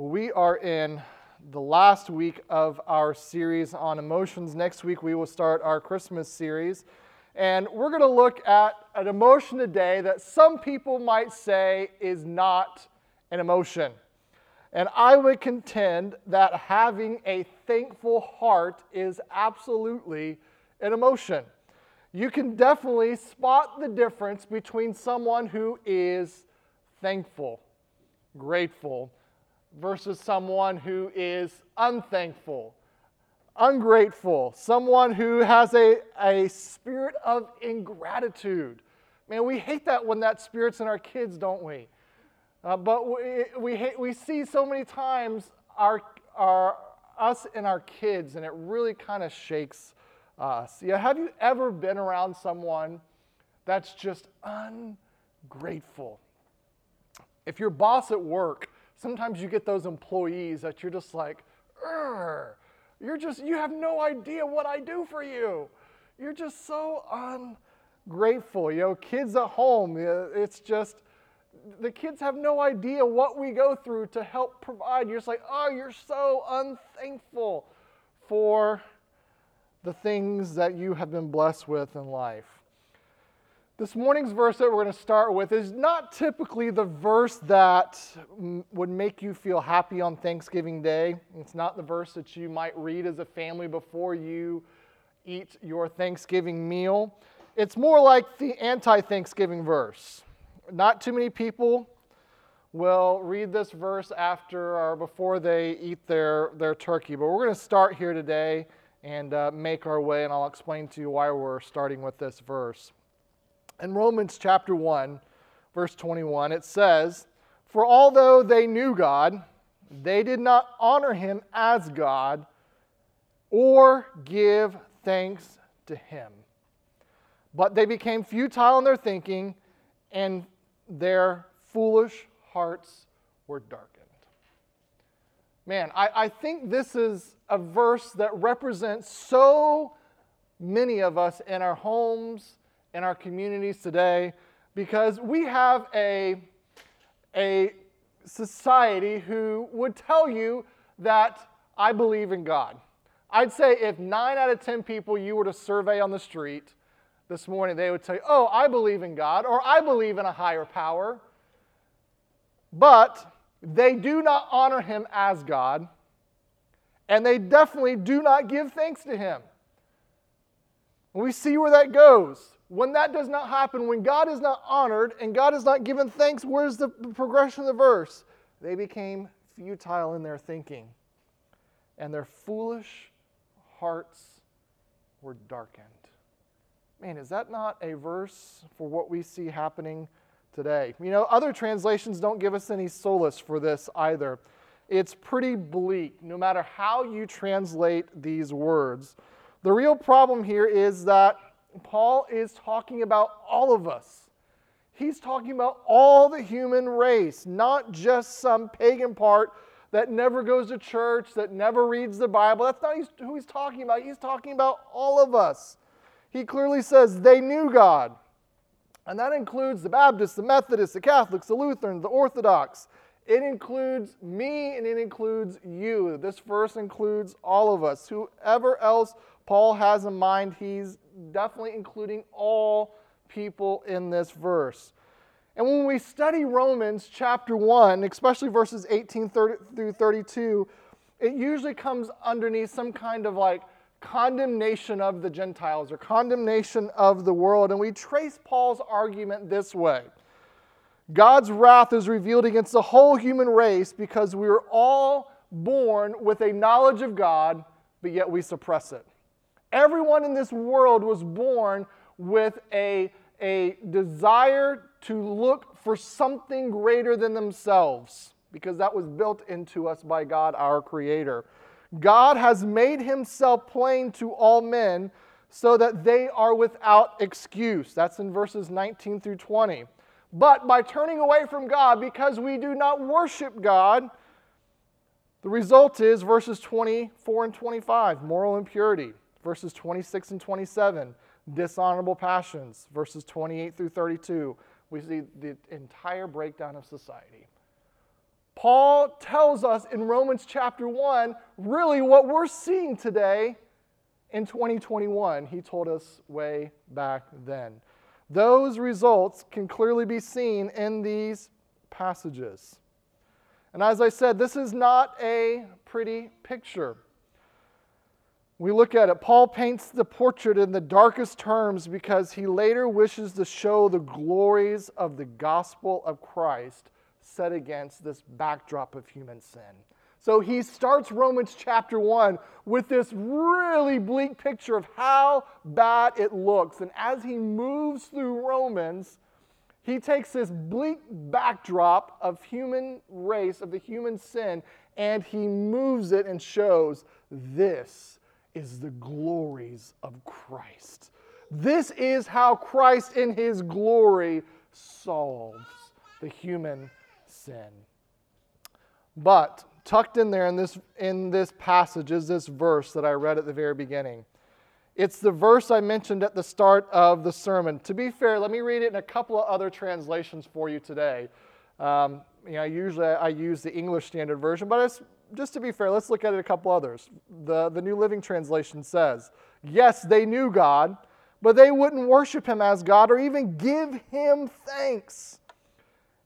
We are in the last week of our series on emotions. Next week, we will start our Christmas series. And we're going to look at an emotion today that some people might say is not an emotion. And I would contend that having a thankful heart is absolutely an emotion. You can definitely spot the difference between someone who is thankful, grateful, versus someone who is unthankful, ungrateful, someone who has a, a spirit of ingratitude. Man, we hate that when that spirit's in our kids, don't we? Uh, but we, we, hate, we see so many times our, our, us and our kids, and it really kind of shakes us. Yeah, have you ever been around someone that's just ungrateful? If your boss at work sometimes you get those employees that you're just like, you're just, you have no idea what I do for you. You're just so ungrateful. You know, kids at home, it's just, the kids have no idea what we go through to help provide. You're just like, oh, you're so unthankful for the things that you have been blessed with in life. This morning's verse that we're going to start with is not typically the verse that would make you feel happy on Thanksgiving Day. It's not the verse that you might read as a family before you eat your Thanksgiving meal. It's more like the anti Thanksgiving verse. Not too many people will read this verse after or before they eat their, their turkey, but we're going to start here today and uh, make our way, and I'll explain to you why we're starting with this verse. In Romans chapter 1, verse 21, it says, For although they knew God, they did not honor him as God or give thanks to him. But they became futile in their thinking, and their foolish hearts were darkened. Man, I, I think this is a verse that represents so many of us in our homes in our communities today because we have a, a society who would tell you that I believe in God. I'd say if nine out of 10 people you were to survey on the street this morning, they would you, Oh, I believe in God, or I believe in a higher power. But they do not honor him as God, and they definitely do not give thanks to him. We see where that goes. When that does not happen, when God is not honored and God is not given thanks, where's the progression of the verse? They became futile in their thinking, and their foolish hearts were darkened. Man, is that not a verse for what we see happening today? You know, other translations don't give us any solace for this either. It's pretty bleak, no matter how you translate these words. The real problem here is that Paul is talking about all of us. He's talking about all the human race, not just some pagan part that never goes to church, that never reads the Bible. That's not who he's talking about. He's talking about all of us. He clearly says they knew God. And that includes the Baptists, the Methodists, the Catholics, the Lutherans, the Orthodox. It includes me and it includes you. This verse includes all of us. Whoever else Paul has in mind, he's definitely including all people in this verse. And when we study Romans chapter 1, especially verses 18 through 32, it usually comes underneath some kind of like condemnation of the Gentiles or condemnation of the world. And we trace Paul's argument this way God's wrath is revealed against the whole human race because we are all born with a knowledge of God, but yet we suppress it. Everyone in this world was born with a, a desire to look for something greater than themselves because that was built into us by God, our Creator. God has made Himself plain to all men so that they are without excuse. That's in verses 19 through 20. But by turning away from God, because we do not worship God, the result is verses 24 and 25 moral impurity verses 26 and 27, dishonorable passions, verses 28 through 32. We see the entire breakdown of society. Paul tells us in Romans chapter 1 really what we're seeing today in 2021. He told us way back then. Those results can clearly be seen in these passages. And as I said, this is not a pretty picture. We look at it. Paul paints the portrait in the darkest terms because he later wishes to show the glories of the gospel of Christ set against this backdrop of human sin. So he starts Romans chapter 1 with this really bleak picture of how bad it looks. And as he moves through Romans, he takes this bleak backdrop of human race, of the human sin, and he moves it and shows this is the glories of Christ. This is how Christ in his glory solves the human sin. But tucked in there in this, in this passage is this verse that I read at the very beginning. It's the verse I mentioned at the start of the sermon. To be fair, let me read it in a couple of other translations for you today. Um, you know, usually I use the English Standard Version, but just to be fair, let's look at it a couple others. The, the New Living Translation says, Yes, they knew God, but they wouldn't worship him as God or even give him thanks.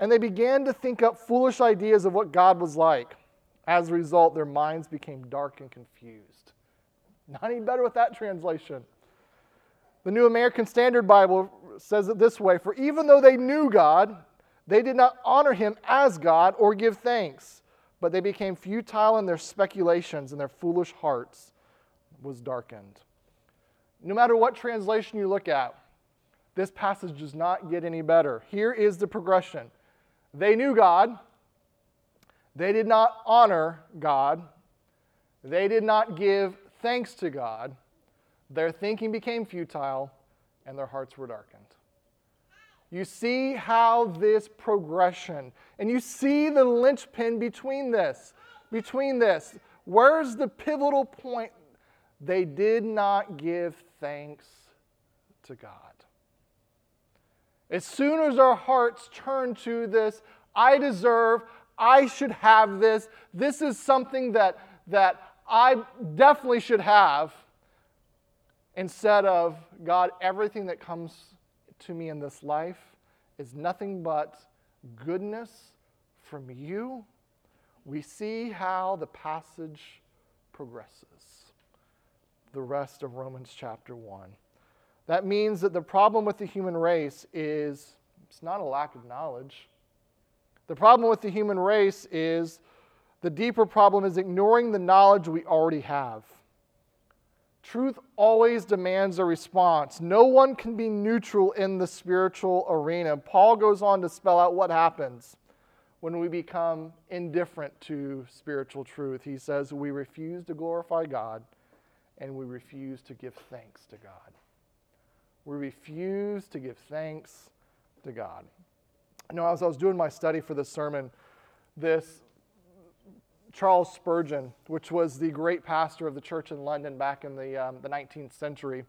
And they began to think up foolish ideas of what God was like. As a result, their minds became dark and confused. Not any better with that translation. The New American Standard Bible says it this way For even though they knew God, they did not honor him as God or give thanks, but they became futile in their speculations, and their foolish hearts was darkened. No matter what translation you look at, this passage does not get any better. Here is the progression they knew God, they did not honor God. They did not give thanks to God. Their thinking became futile and their hearts were darkened. You see how this progression, and you see the linchpin between this, between this. Where's the pivotal point? They did not give thanks to God. As soon as our hearts turn to this, I deserve, I should have this. This is something that, that I definitely should have. Instead of, God, everything that comes to me in this life is nothing but goodness from you. We see how the passage progresses. The rest of Romans chapter 1. That means that the problem with the human race is it's not a lack of knowledge. The problem with the human race is the deeper problem is ignoring the knowledge we already have. Truth always demands a response. No one can be neutral in the spiritual arena. Paul goes on to spell out what happens when we become indifferent to spiritual truth. He says, We refuse to glorify God and we refuse to give thanks to God. We refuse to give thanks to God. You know, as I was doing my study for this sermon, this Charles Spurgeon, which was the great pastor of the church in London back in the, um, the 19th century,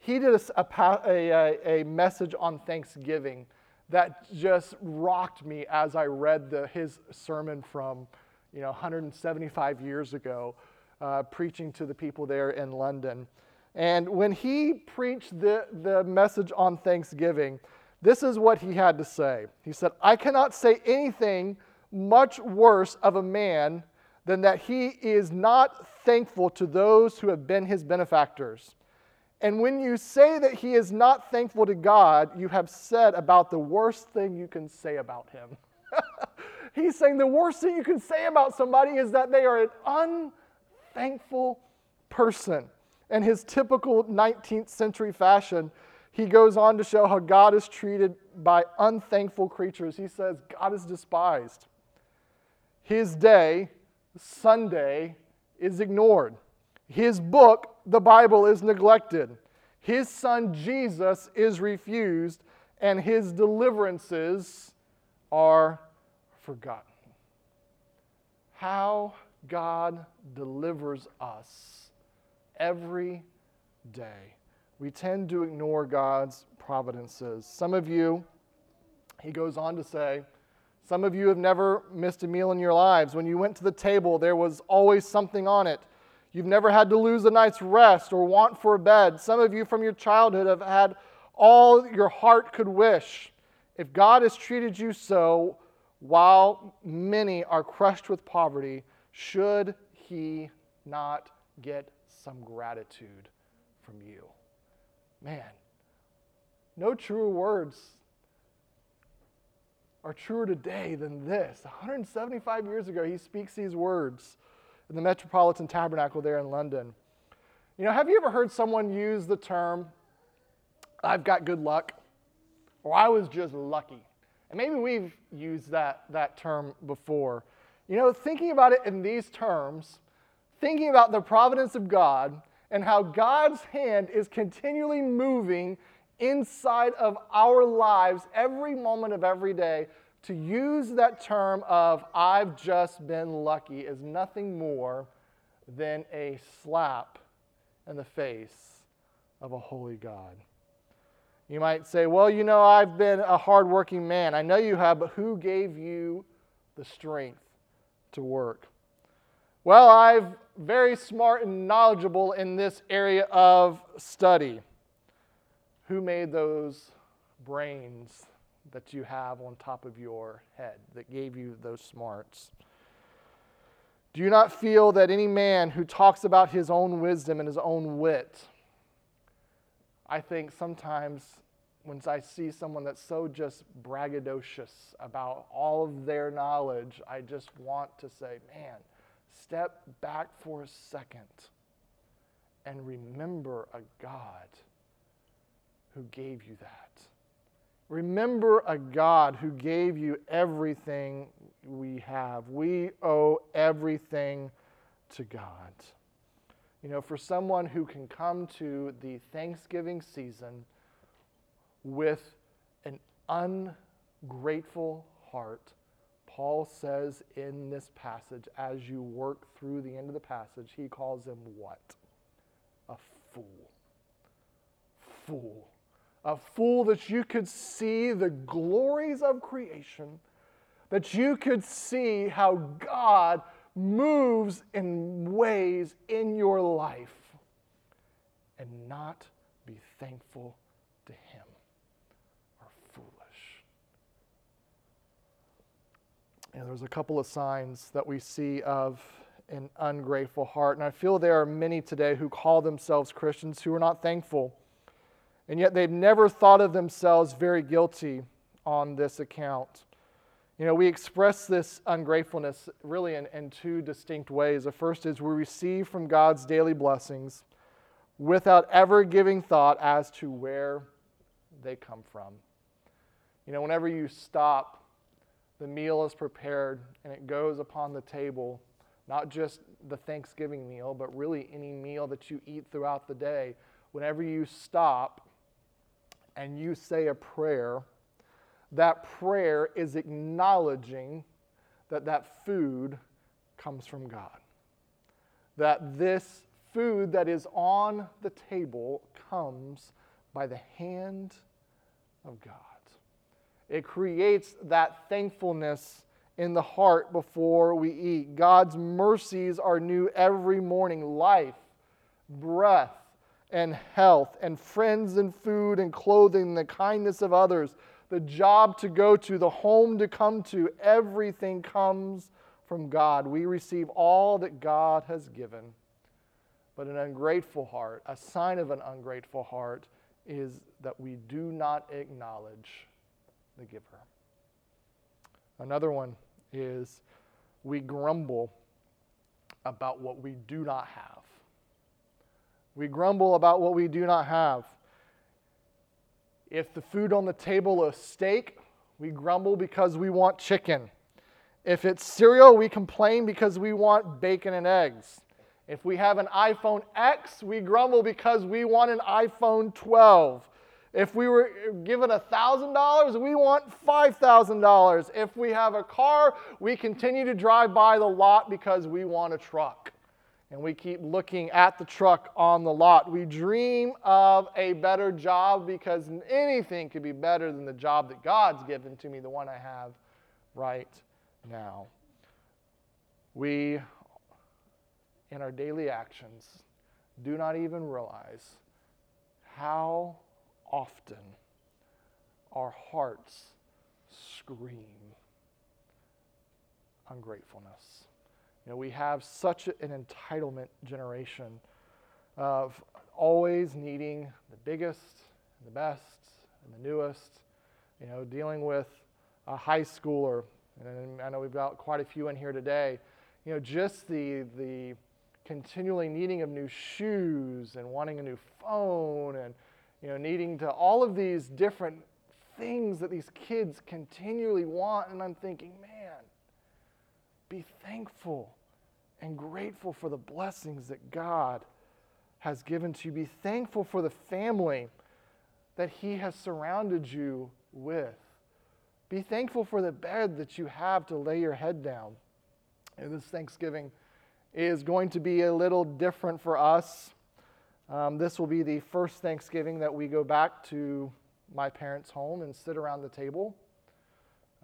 he did a, a, a, message on Thanksgiving that just rocked me as I read the, his sermon from you know, 175 years ago, uh, preaching to the people there in London. And when he preached the, the message on Thanksgiving, this is what he had to say. He said, I cannot say anything much worse of a man than that he is not thankful to those who have been his benefactors. And when you say that he is not thankful to God, you have said about the worst thing you can say about him. He's saying the worst thing you can say about somebody is that they are an unthankful person. And his typical 19th century fashion, he goes on to show how God is treated by unthankful creatures. He says God is despised. His day, Sunday, is ignored. His book, the Bible, is neglected. His son, Jesus, is refused, and his deliverances are forgotten. How God delivers us every day we tend to ignore God's providences. Some of you, he goes on to say, Some of you have never missed a meal in your lives. When you went to the table, there was always something on it. You've never had to lose a night's rest or want for a bed. Some of you from your childhood have had all your heart could wish. If God has treated you so, while many are crushed with poverty, should He not get some gratitude from you? Man, no truer words are truer today than this. 175 years ago, he speaks these words in the Metropolitan Tabernacle there in London. You know, have you ever heard someone use the term, I've got good luck, or I was just lucky? And maybe we've used that, that term before. You know, thinking about it in these terms, thinking about the providence of God and how God's hand is continually moving inside of our lives every moment of every day, to use that term of I've just been lucky is nothing more than a slap in the face of a holy God. You might say, Well, you know, I've been a hardworking man. I know you have, but who gave you the strength to work? Well, I'm very smart and knowledgeable in this area of study. Who made those brains that you have on top of your head that gave you those smarts? Do you not feel that any man who talks about his own wisdom and his own wit, I think sometimes when I see someone that's so just braggadocious about all of their knowledge, I just want to say, man, step back for a second and remember a God who gave you that. Remember a God who gave you everything we have. We owe everything to God. You know, for someone who can come to the Thanksgiving season with an ungrateful heart, Paul says in this passage, as you work through the end of the passage, he calls him what? A fool. Fool a fool that you could see the glories of creation, that you could see how God moves in ways in your life and not be thankful to Him are foolish. And there's a couple of signs that we see of an ungrateful heart. And I feel there are many today who call themselves Christians who are not thankful. And yet they've never thought of themselves very guilty on this account. You know, we express this ungratefulness really in, in two distinct ways. The first is we receive from God's daily blessings without ever giving thought as to where they come from. You know, whenever you stop, the meal is prepared and it goes upon the table, not just the Thanksgiving meal, but really any meal that you eat throughout the day. Whenever you stop, and you say a prayer, that prayer is acknowledging that that food comes from God. That this food that is on the table comes by the hand of God. It creates that thankfulness in the heart before we eat. God's mercies are new every morning life, breath, and health, and friends and food and clothing, the kindness of others, the job to go to, the home to come to, everything comes from God. We receive all that God has given. But an ungrateful heart, a sign of an ungrateful heart, is that we do not acknowledge the giver. Another one is we grumble about what we do not have. We grumble about what we do not have. If the food on the table is steak, we grumble because we want chicken. If it's cereal, we complain because we want bacon and eggs. If we have an iPhone X, we grumble because we want an iPhone 12. If we were given $1,000, we want $5,000. If we have a car, we continue to drive by the lot because we want a truck and we keep looking at the truck on the lot. We dream of a better job because anything could be better than the job that God's given to me, the one I have right now. We, in our daily actions, do not even realize how often our hearts scream ungratefulness. You know, we have such an entitlement generation of always needing the biggest, the best, and the newest. You know, dealing with a high schooler, and I know we've got quite a few in here today. You know, just the the continually needing of new shoes and wanting a new phone and you know needing to all of these different things that these kids continually want and I'm thinking, man, be thankful and grateful for the blessings that God has given to you. Be thankful for the family that He has surrounded you with. Be thankful for the bed that you have to lay your head down. And this Thanksgiving is going to be a little different for us. Um, this will be the first Thanksgiving that we go back to my parents' home and sit around the table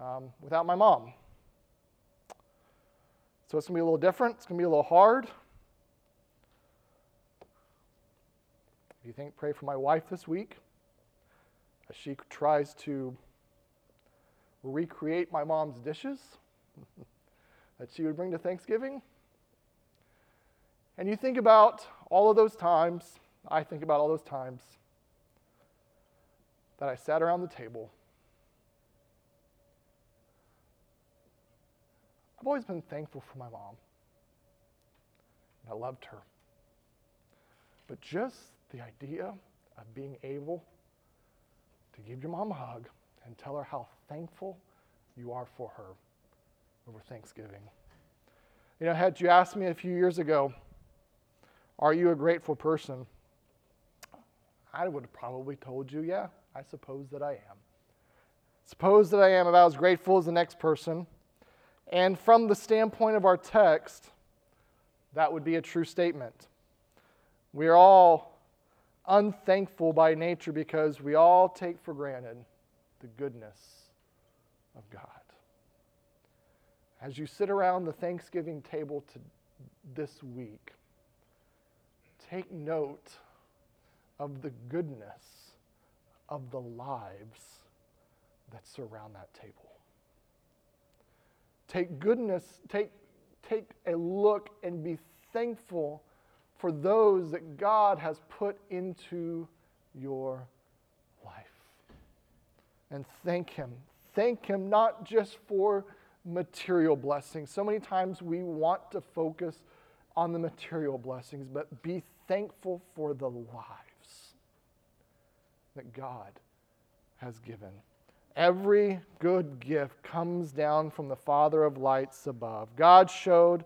um, without my mom. So it's going to be a little different. It's going to be a little hard. If you think, pray for my wife this week as she tries to recreate my mom's dishes that she would bring to Thanksgiving? And you think about all of those times, I think about all those times that I sat around the table. I've always been thankful for my mom. And I loved her. But just the idea of being able to give your mom a hug and tell her how thankful you are for her over Thanksgiving. You know, had you asked me a few years ago, are you a grateful person? I would have probably told you, yeah, I suppose that I am. Suppose that I am about as grateful as the next person. And from the standpoint of our text, that would be a true statement. We are all unthankful by nature because we all take for granted the goodness of God. As you sit around the Thanksgiving table to this week, take note of the goodness of the lives that surround that table. Take goodness, take, take a look and be thankful for those that God has put into your life. And thank Him. Thank Him not just for material blessings. So many times we want to focus on the material blessings, but be thankful for the lives that God has given. Every good gift comes down from the Father of lights above. God showed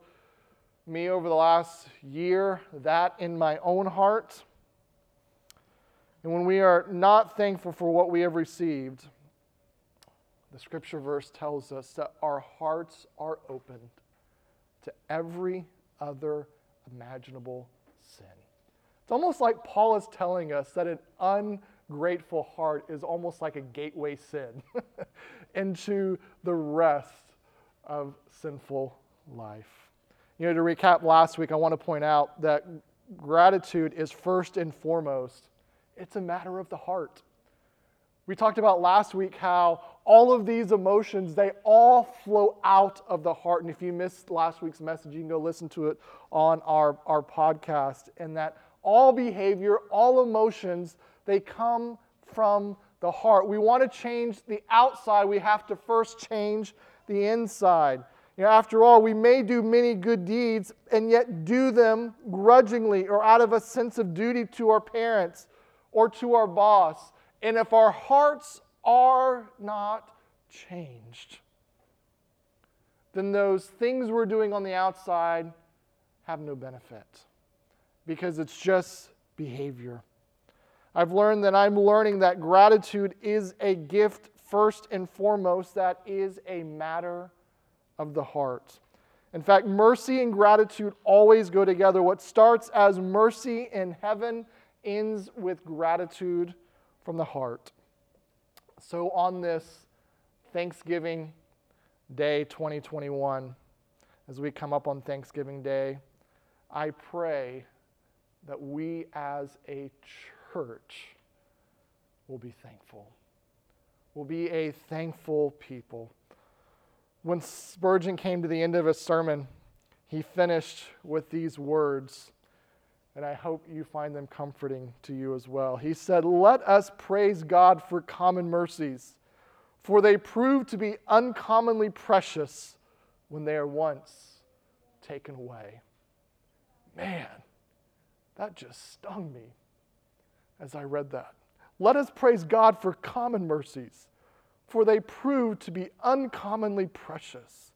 me over the last year that in my own heart. And when we are not thankful for what we have received, the scripture verse tells us that our hearts are opened to every other imaginable sin. It's almost like Paul is telling us that an ungrateful heart is almost like a gateway sin into the rest of sinful life. You know, to recap last week, I want to point out that gratitude is first and foremost, it's a matter of the heart. We talked about last week how all of these emotions, they all flow out of the heart. And if you missed last week's message, you can go listen to it on our, our podcast. And that all behavior, all emotions, they come from the heart. We want to change the outside, we have to first change the inside. You know, after all, we may do many good deeds and yet do them grudgingly or out of a sense of duty to our parents or to our boss. And if our hearts are not changed, then those things we're doing on the outside have no benefit because it's just behavior. I've learned that I'm learning that gratitude is a gift first and foremost, that is a matter of the heart. In fact, mercy and gratitude always go together. What starts as mercy in heaven ends with gratitude from the heart. So, on this Thanksgiving day 2021, as we come up on Thanksgiving Day, I pray that we as a church will be thankful. We'll be a thankful people. When Spurgeon came to the end of his sermon, he finished with these words, and I hope you find them comforting to you as well. He said, Let us praise God for common mercies, for they prove to be uncommonly precious when they are once taken away. Man, that just stung me as I read that. Let us praise God for common mercies, for they prove to be uncommonly precious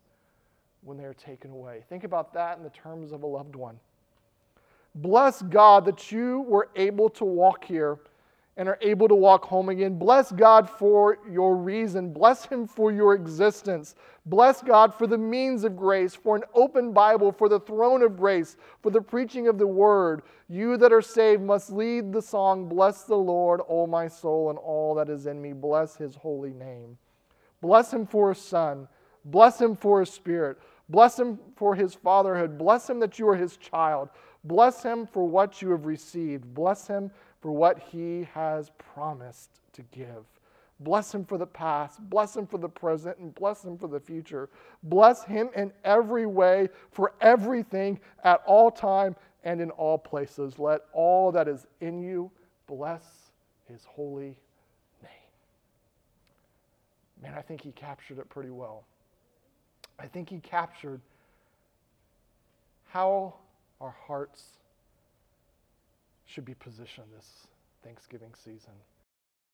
when they are taken away. Think about that in the terms of a loved one. Bless God that you were able to walk here and are able to walk home again. Bless God for your reason. Bless Him for your existence. Bless God for the means of grace, for an open Bible, for the throne of grace, for the preaching of the word. You that are saved must lead the song, Bless the Lord, O my soul, and all that is in me. Bless His holy name. Bless Him for His Son. Bless Him for His Spirit. Bless Him for His fatherhood. Bless Him that you are His child. Bless Him for what you have received. Bless Him for what he has promised to give. Bless him for the past, bless him for the present, and bless him for the future. Bless him in every way, for everything, at all time, and in all places. Let all that is in you bless his holy name. Man, I think he captured it pretty well. I think he captured how our hearts should be positioned this Thanksgiving season.